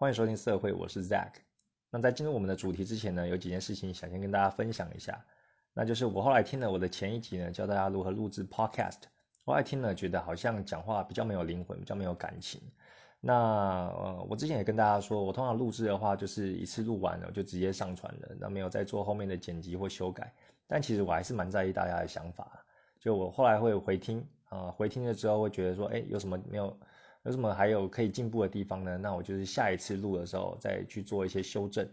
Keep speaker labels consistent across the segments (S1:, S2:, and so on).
S1: 欢迎收听社会，我是 Zack。那在进入我们的主题之前呢，有几件事情想先跟大家分享一下。那就是我后来听了我的前一集呢，教大家如何录制 Podcast。后来听了觉得好像讲话比较没有灵魂，比较没有感情。那呃，我之前也跟大家说，我通常录制的话，就是一次录完了就直接上传了，那没有再做后面的剪辑或修改。但其实我还是蛮在意大家的想法，就我后来会回听啊，回听了之后会觉得说，哎，有什么没有，有什么还有可以进步的地方呢？那我就是下一次录的时候再去做一些修正。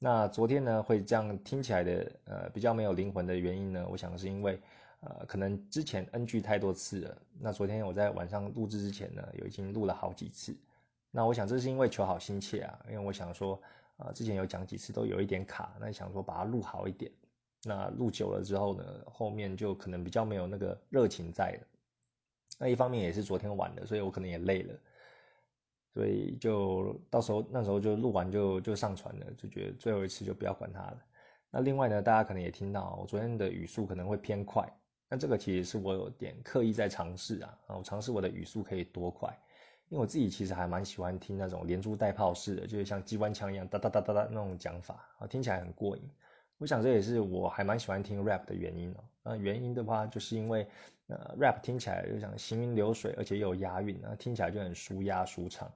S1: 那昨天呢会这样听起来的，呃，比较没有灵魂的原因呢，我想是因为。呃，可能之前 NG 太多次了。那昨天我在晚上录制之前呢，有已经录了好几次。那我想这是因为求好心切啊，因为我想说，呃，之前有讲几次都有一点卡，那想说把它录好一点。那录久了之后呢，后面就可能比较没有那个热情在了。那一方面也是昨天晚的，所以我可能也累了，所以就到时候那时候就录完就就上传了，就觉得最后一次就不要管它了。那另外呢，大家可能也听到我昨天的语速可能会偏快。那这个其实是我有点刻意在尝试啊，啊，我尝试我的语速可以多快，因为我自己其实还蛮喜欢听那种连珠带炮式的，就是像机关枪一样哒哒哒哒哒那种讲法啊，听起来很过瘾。我想这也是我还蛮喜欢听 rap 的原因哦。那原因的话，就是因为呃 rap 听起来就像行云流水，而且又有押韵，那听起来就很舒压舒畅。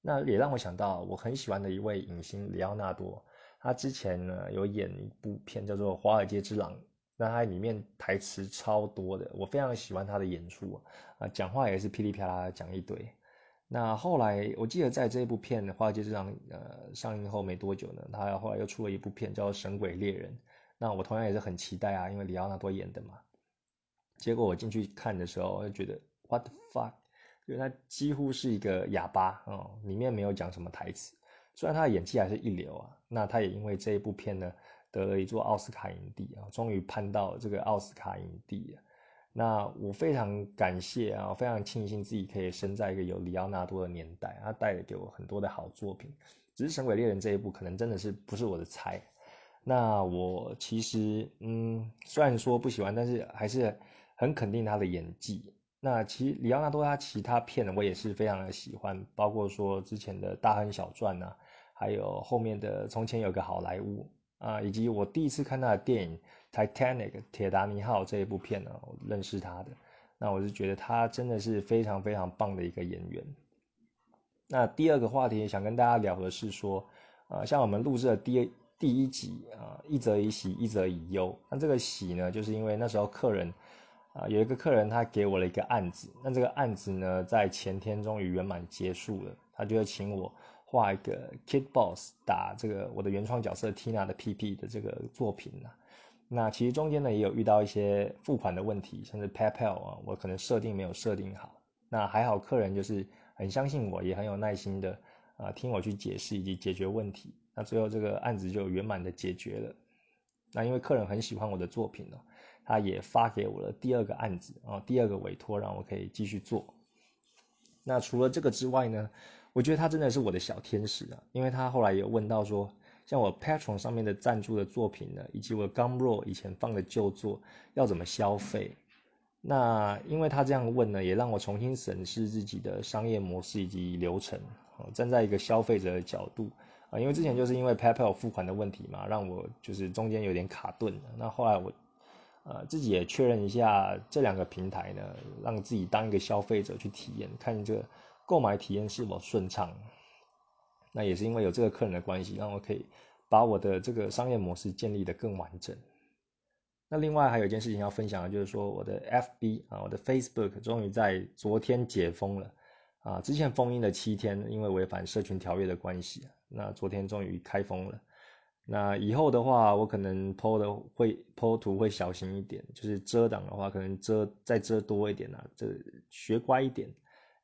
S1: 那也让我想到我很喜欢的一位影星里奥纳多，他之前呢有演一部片叫做《华尔街之狼》。那他里面台词超多的，我非常喜欢他的演出啊，讲话也是噼里啪啦讲一堆。那后来我记得在这部片《华尔街之狼》呃上映后没多久呢，他后来又出了一部片叫《神鬼猎人》。那我同样也是很期待啊，因为里奥纳多演的嘛。结果我进去看的时候，我就觉得 What the fuck？因为他几乎是一个哑巴哦，里面没有讲什么台词。虽然他的演技还是一流啊，那他也因为这一部片呢。得了一座奥斯卡影帝啊，终于攀到这个奥斯卡影帝。那我非常感谢啊，非常庆幸自己可以生在一个有里奥纳多的年代，他带给我很多的好作品。只是《神鬼猎人》这一部可能真的是不是我的菜。那我其实嗯，虽然说不喜欢，但是还是很肯定他的演技。那其实里奥纳多他其他片，我也是非常的喜欢，包括说之前的大亨小传啊，还有后面的从前有个好莱坞。啊，以及我第一次看他的电影《Titanic》铁达尼号这一部片呢，我认识他的，那我是觉得他真的是非常非常棒的一个演员。那第二个话题想跟大家聊的是说，呃，像我们录制的第第一集啊，一则以喜，一则以忧。那这个喜呢，就是因为那时候客人啊，有一个客人他给我了一个案子，那这个案子呢，在前天终于圆满结束了，他就要请我。画一个 Kid Boss 打这个我的原创角色 Tina 的 PP 的这个作品呢，那其实中间呢也有遇到一些付款的问题，甚至 PayPal 啊，我可能设定没有设定好。那还好客人就是很相信我，也很有耐心的啊听我去解释以及解决问题。那最后这个案子就圆满的解决了。那因为客人很喜欢我的作品呢，他也发给我了第二个案子啊，第二个委托让我可以继续做。那除了这个之外呢？我觉得他真的是我的小天使啊，因为他后来有问到说，像我 Patron 上面的赞助的作品呢，以及我 Gumroad 以前放的旧作要怎么消费？那因为他这样问呢，也让我重新审视自己的商业模式以及流程啊，站在一个消费者的角度啊，因为之前就是因为 PayPal 付款的问题嘛，让我就是中间有点卡顿。那后来我呃自己也确认一下这两个平台呢，让自己当一个消费者去体验，看这个。购买体验是否顺畅？那也是因为有这个客人的关系，让我可以把我的这个商业模式建立的更完整。那另外还有一件事情要分享的，就是说我的 FB 啊，我的 Facebook 终于在昨天解封了啊！之前封印了七天，因为违反社群条约的关系，那昨天终于开封了。那以后的话，我可能 PO 的会 PO 图会小心一点，就是遮挡的话，可能遮再遮多一点啊，这学乖一点。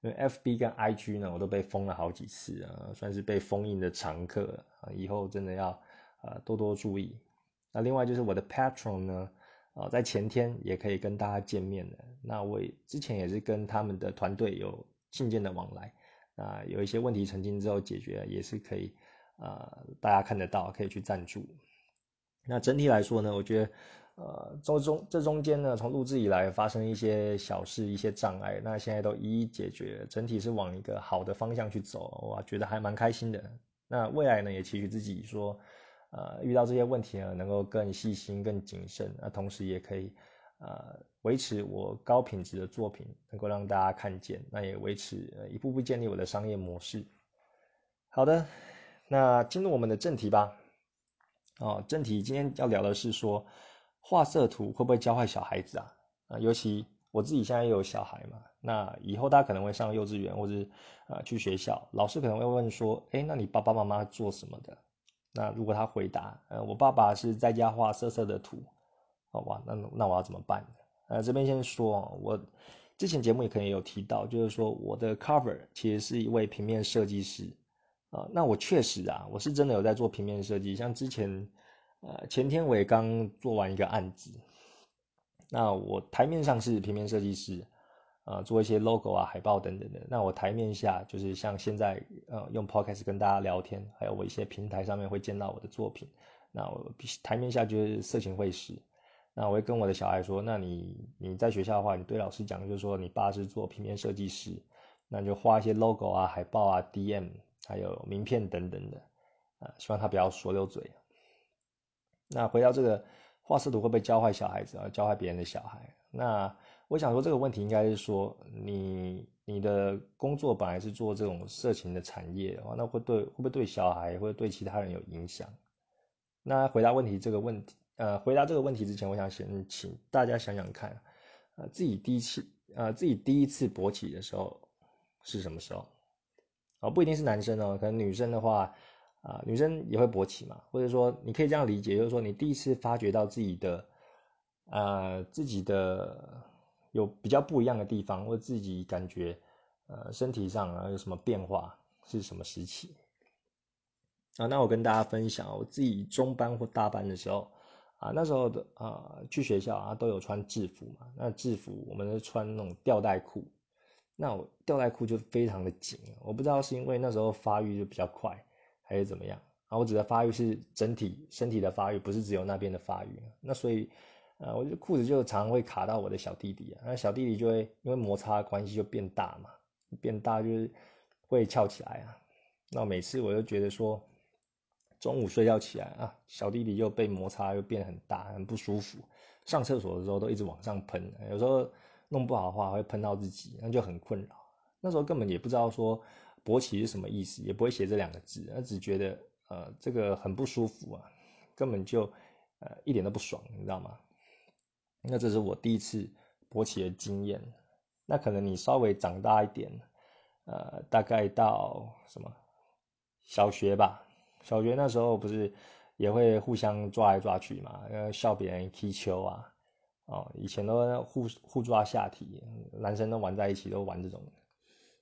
S1: 因为 F B 跟 I G 呢，我都被封了好几次啊，算是被封印的常客啊。以后真的要啊多多注意。那另外就是我的 Patron 呢，啊，在前天也可以跟大家见面的。那我之前也是跟他们的团队有信件的往来，啊，有一些问题澄清之后解决，也是可以啊，大家看得到，可以去赞助。那整体来说呢，我觉得，呃，中中这中间呢，从录制以来发生一些小事、一些障碍，那现在都一一解决，整体是往一个好的方向去走，我觉得还蛮开心的。那未来呢，也期许自己说，呃，遇到这些问题呢，能够更细心、更谨慎，那同时也可以，呃，维持我高品质的作品，能够让大家看见，那也维持一步步建立我的商业模式。好的，那进入我们的正题吧。哦，正题今天要聊的是说，画色图会不会教坏小孩子啊？啊，尤其我自己现在也有小孩嘛，那以后大家可能会上幼稚园或者呃去学校，老师可能会问说，哎，那你爸爸妈妈做什么的？那如果他回答，呃，我爸爸是在家画色色的图，好吧，那那我要怎么办？呃，这边先说，我之前节目也可能有提到，就是说我的 cover 其实是一位平面设计师。啊，那我确实啊，我是真的有在做平面设计，像之前，呃，前天我也刚做完一个案子，那我台面上是平面设计师，啊，做一些 logo 啊、海报等等的。那我台面下就是像现在，呃，用 podcast 跟大家聊天，还有我一些平台上面会见到我的作品。那我台面下就是色情会师，那我会跟我的小孩说，那你你在学校的话，你对老师讲，就是说你爸是做平面设计师，那你就画一些 logo 啊、海报啊、DM。还有名片等等的，啊，希望他不要说溜嘴。那回到这个画色图会不会教坏小孩子啊？教坏别人的小孩？那我想说这个问题应该是说，你你的工作本来是做这种色情的产业的话，那会对会不会对小孩或者对其他人有影响？那回答问题这个问题，呃，回答这个问题之前，我想先请大家想想看，呃，自己第一次，呃，自己第一次勃起的时候是什么时候？哦，不一定是男生哦，可能女生的话，啊，女生也会勃起嘛，或者说你可以这样理解，就是说你第一次发觉到自己的，呃，自己的有比较不一样的地方，或自己感觉，呃，身体上啊有什么变化，是什么时期？啊，那我跟大家分享，我自己中班或大班的时候，啊，那时候的啊，去学校啊都有穿制服嘛，那制服我们是穿那种吊带裤。那我吊带裤就非常的紧，我不知道是因为那时候发育就比较快，还是怎么样啊？我指的发育是整体身体的发育，不是只有那边的发育。那所以，呃，我觉得裤子就常常会卡到我的小弟弟啊，那小弟弟就会因为摩擦关系就变大嘛，变大就是会翘起来啊。那每次我就觉得说，中午睡觉起来啊，小弟弟又被摩擦又变很大，很不舒服。上厕所的时候都一直往上喷，有时候。弄不好的话会喷到自己，那就很困扰。那时候根本也不知道说勃起是什么意思，也不会写这两个字，那只觉得呃这个很不舒服啊，根本就呃一点都不爽，你知道吗？那这是我第一次勃起的经验。那可能你稍微长大一点，呃，大概到什么小学吧，小学那时候不是也会互相抓来抓去嘛，呃笑别人踢球啊。哦，以前都互互抓下体，男生都玩在一起，都玩这种。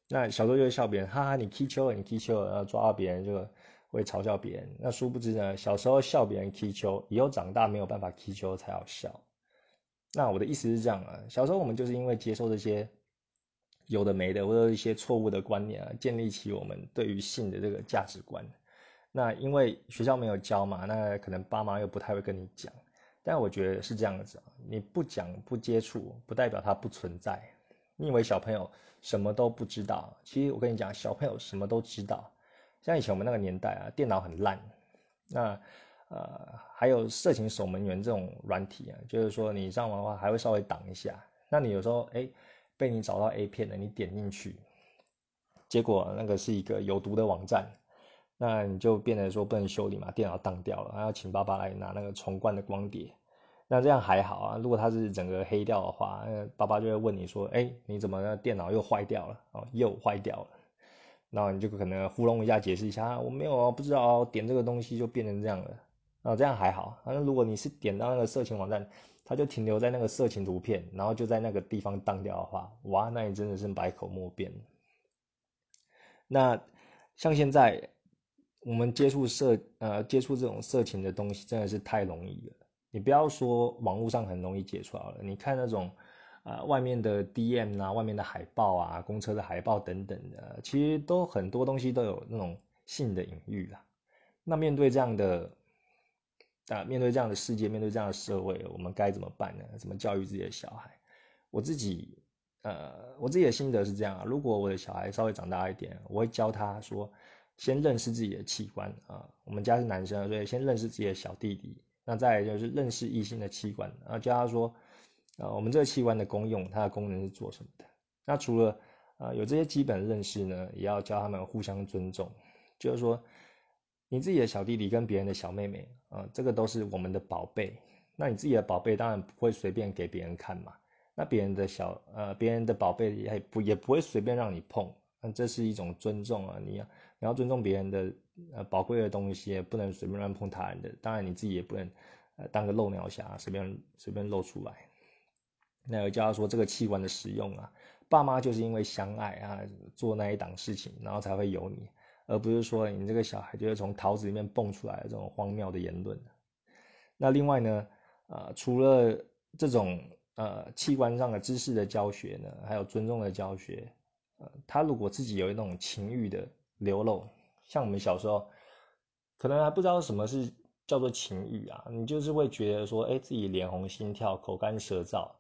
S1: 那小时候就会笑别人，哈哈，你踢球，你踢球，然后抓到别人就会嘲笑别人。那殊不知呢，小时候笑别人踢球，以后长大没有办法踢球才好笑。那我的意思是这样啊，小时候我们就是因为接受这些有的没的，或者一些错误的观念啊，建立起我们对于性的这个价值观。那因为学校没有教嘛，那可能爸妈又不太会跟你讲。但我觉得是这样子啊，你不讲不接触，不代表它不存在。你以为小朋友什么都不知道？其实我跟你讲，小朋友什么都知道。像以前我们那个年代啊，电脑很烂，那呃还有色情守门员这种软体啊，就是说你上网的话还会稍微挡一下。那你有时候哎被你找到 A 片了，你点进去，结果那个是一个有毒的网站。那你就变得说不能修理嘛，电脑当掉了，还要请爸爸来拿那个重灌的光碟。那这样还好啊，如果它是整个黑掉的话，爸爸就会问你说：“哎，你怎么那电脑又坏掉了？哦，又坏掉了。”然后你就可能糊弄一下，解释一下：“我没有啊，不知道点这个东西就变成这样了。”啊，这样还好。反正如果你是点到那个色情网站，它就停留在那个色情图片，然后就在那个地方当掉的话，哇，那你真的是百口莫辩。那像现在。我们接触色呃接触这种色情的东西真的是太容易了。你不要说网络上很容易解出来了，你看那种呃外面的 DM 啊，外面的海报啊，公车的海报等等的，其实都很多东西都有那种性的隐喻啦。那面对这样的啊，面对这样的世界，面对这样的社会，我们该怎么办呢？怎么教育自己的小孩？我自己，呃，我自己的心得是这样啊。如果我的小孩稍微长大一点，我会教他说，先认识自己的器官啊。我们家是男生，所以先认识自己的小弟弟。那再就是认识异性的器官，啊教他说，啊，我们这个器官的功用，它的功能是做什么的？那除了啊有这些基本认识呢，也要教他们互相尊重，就是说。你自己的小弟弟跟别人的小妹妹啊，这个都是我们的宝贝。那你自己的宝贝当然不会随便给别人看嘛。那别人的小呃，别人的宝贝也不也不会随便让你碰。那这是一种尊重啊，你要你要尊重别人的呃宝贵的东西，不能随便乱碰他的。当然你自己也不能呃当个漏鸟侠，随便随便露出来。那有教他说这个器官的使用啊，爸妈就是因为相爱啊，做那一档事情，然后才会有你。而不是说你这个小孩就是从桃子里面蹦出来的这种荒谬的言论。那另外呢，呃，除了这种呃器官上的知识的教学呢，还有尊重的教学。呃，他如果自己有一种情欲的流露，像我们小时候，可能还不知道什么是叫做情欲啊，你就是会觉得说，哎，自己脸红心跳、口干舌燥，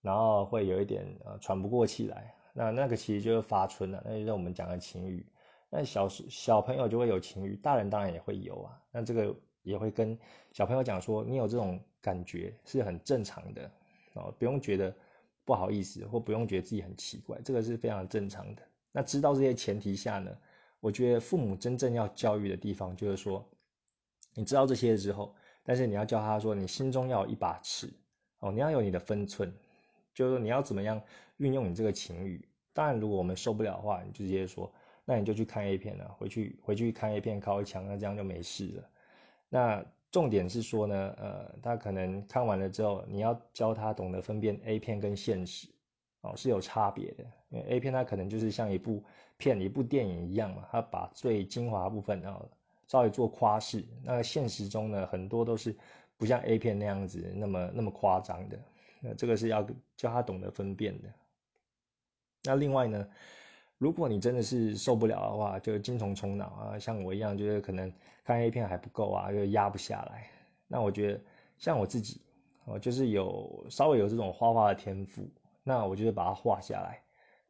S1: 然后会有一点呃喘不过气来。那那个其实就是发春了，那就是我们讲的情欲。那小时小朋友就会有情欲，大人当然也会有啊。那这个也会跟小朋友讲说，你有这种感觉是很正常的哦，不用觉得不好意思，或不用觉得自己很奇怪，这个是非常正常的。那知道这些前提下呢，我觉得父母真正要教育的地方就是说，你知道这些之后，但是你要教他说，你心中要有一把尺哦，你要有你的分寸，就是说你要怎么样运用你这个情欲。当然，如果我们受不了的话，你就直接说。那你就去看 A 片了，回去回去看 A 片靠一墙，那这样就没事了。那重点是说呢，呃，他可能看完了之后，你要教他懂得分辨 A 片跟现实，哦，是有差别的。因为 A 片它可能就是像一部片、一部电影一样嘛，它把最精华部分然后稍微做夸饰。那现实中呢，很多都是不像 A 片那样子那么那么夸张的。那这个是要教他懂得分辨的。那另外呢？如果你真的是受不了的话，就精虫充脑啊，像我一样，就是可能看 A 片还不够啊，就压不下来。那我觉得像我自己，哦，就是有稍微有这种画画的天赋，那我就是把它画下来，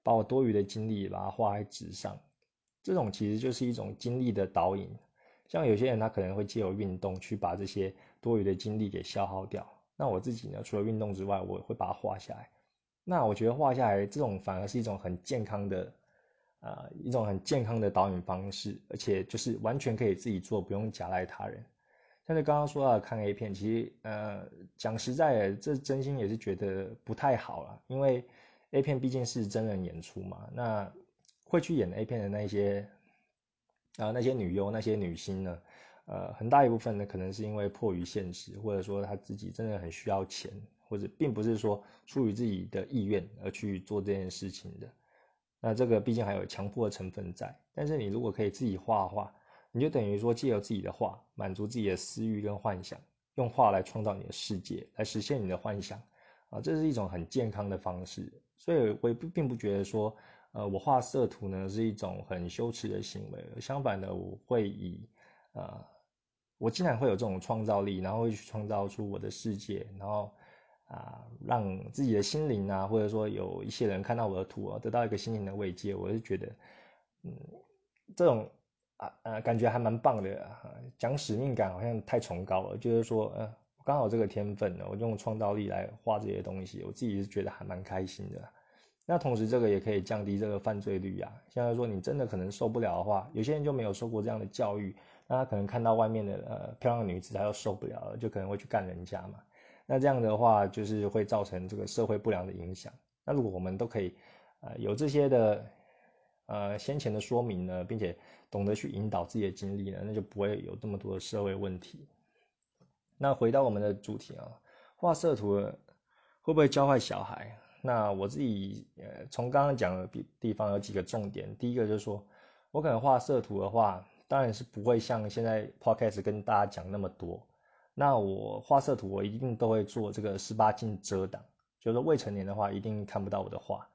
S1: 把我多余的精力把它画在纸上。这种其实就是一种精力的导引。像有些人他可能会借由运动去把这些多余的精力给消耗掉。那我自己呢，除了运动之外，我会把它画下来。那我觉得画下来这种反而是一种很健康的。啊，一种很健康的导引方式，而且就是完全可以自己做，不用假赖他人。像是刚刚说到看 A 片，其实呃讲实在的，这真心也是觉得不太好了，因为 A 片毕竟是真人演出嘛。那会去演 A 片的那些啊那些女优、那些女星呢，呃很大一部分呢可能是因为迫于现实，或者说她自己真的很需要钱，或者并不是说出于自己的意愿而去做这件事情的。那这个毕竟还有强迫的成分在，但是你如果可以自己画画，你就等于说借由自己的画满足自己的私欲跟幻想，用画来创造你的世界，来实现你的幻想，啊，这是一种很健康的方式。所以我也并不觉得说，呃，我画色图呢是一种很羞耻的行为，相反的，我会以，呃，我竟然会有这种创造力，然后会去创造出我的世界，然后。啊，让自己的心灵啊，或者说有一些人看到我的图啊，得到一个心灵的慰藉，我是觉得，嗯，这种啊呃感觉还蛮棒的。讲使命感好像太崇高了，就是说，呃，刚好这个天分呢，我用创造力来画这些东西，我自己是觉得还蛮开心的。那同时这个也可以降低这个犯罪率啊。现在说你真的可能受不了的话，有些人就没有受过这样的教育，那他可能看到外面的呃漂亮的女子，他又受不了了，就可能会去干人家嘛。那这样的话，就是会造成这个社会不良的影响。那如果我们都可以，呃，有这些的，呃，先前的说明呢，并且懂得去引导自己的经历呢，那就不会有这么多的社会问题。那回到我们的主题啊，画色图会不会教坏小孩？那我自己呃，从刚刚讲的地地方有几个重点。第一个就是说，我可能画色图的话，当然是不会像现在 podcast 跟大家讲那么多。那我画色图，我一定都会做这个十八禁遮挡，就是未成年的话，一定看不到我的画。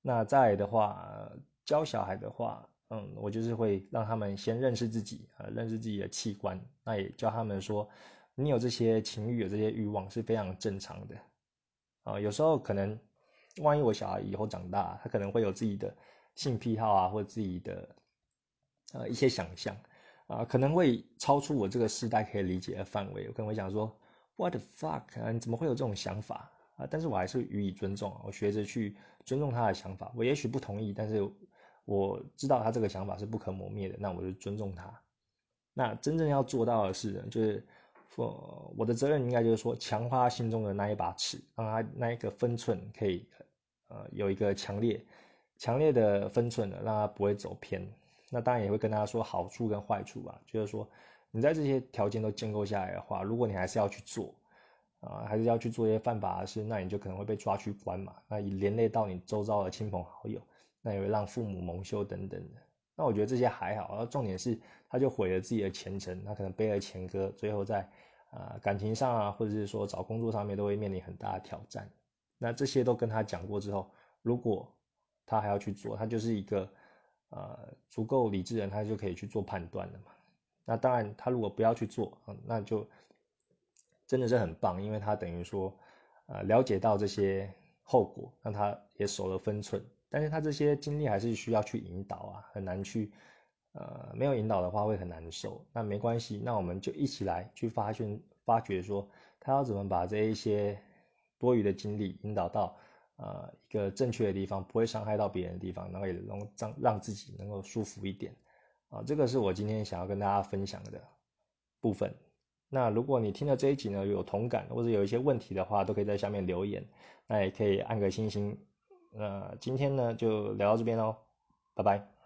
S1: 那再的话，教小孩的话，嗯，我就是会让他们先认识自己，呃，认识自己的器官。那也教他们说，你有这些情欲、有这些欲望是非常正常的啊。有时候可能，万一我小孩以后长大，他可能会有自己的性癖好啊，或者自己的呃一些想象啊，可能会超出我这个时代可以理解的范围。我可能会想说，What the fuck 啊？你怎么会有这种想法啊？但是我还是予以尊重，我学着去尊重他的想法。我也许不同意，但是我知道他这个想法是不可磨灭的，那我就尊重他。那真正要做到的是，就是我我的责任应该就是说，强化他心中的那一把尺，让他那一个分寸可以，呃，有一个强烈、强烈的分寸的，让他不会走偏。那当然也会跟大家说好处跟坏处吧，就是说，你在这些条件都建构下来的话，如果你还是要去做，啊，还是要去做一些犯法的事，那你就可能会被抓去关嘛，那连累到你周遭的亲朋好友，那也会让父母蒙羞等等的。那我觉得这些还好，然后重点是，他就毁了自己的前程，他可能背了前科，最后在啊感情上啊，或者是说找工作上面都会面临很大的挑战。那这些都跟他讲过之后，如果他还要去做，他就是一个呃足够理智的人，他就可以去做判断了嘛。那当然，他如果不要去做，那就真的是很棒，因为他等于说呃了解到这些后果，让他也守了分寸。但是他这些经历还是需要去引导啊，很难去，呃，没有引导的话会很难受。那没关系，那我们就一起来去发现、发掘，说他要怎么把这一些多余的精力引导到，呃，一个正确的地方，不会伤害到别人的地方，然后也能让让自己能够舒服一点。啊，这个是我今天想要跟大家分享的部分。那如果你听了这一集呢有同感，或者有一些问题的话，都可以在下面留言。那也可以按个星星。那今天呢就聊到这边喽，拜拜。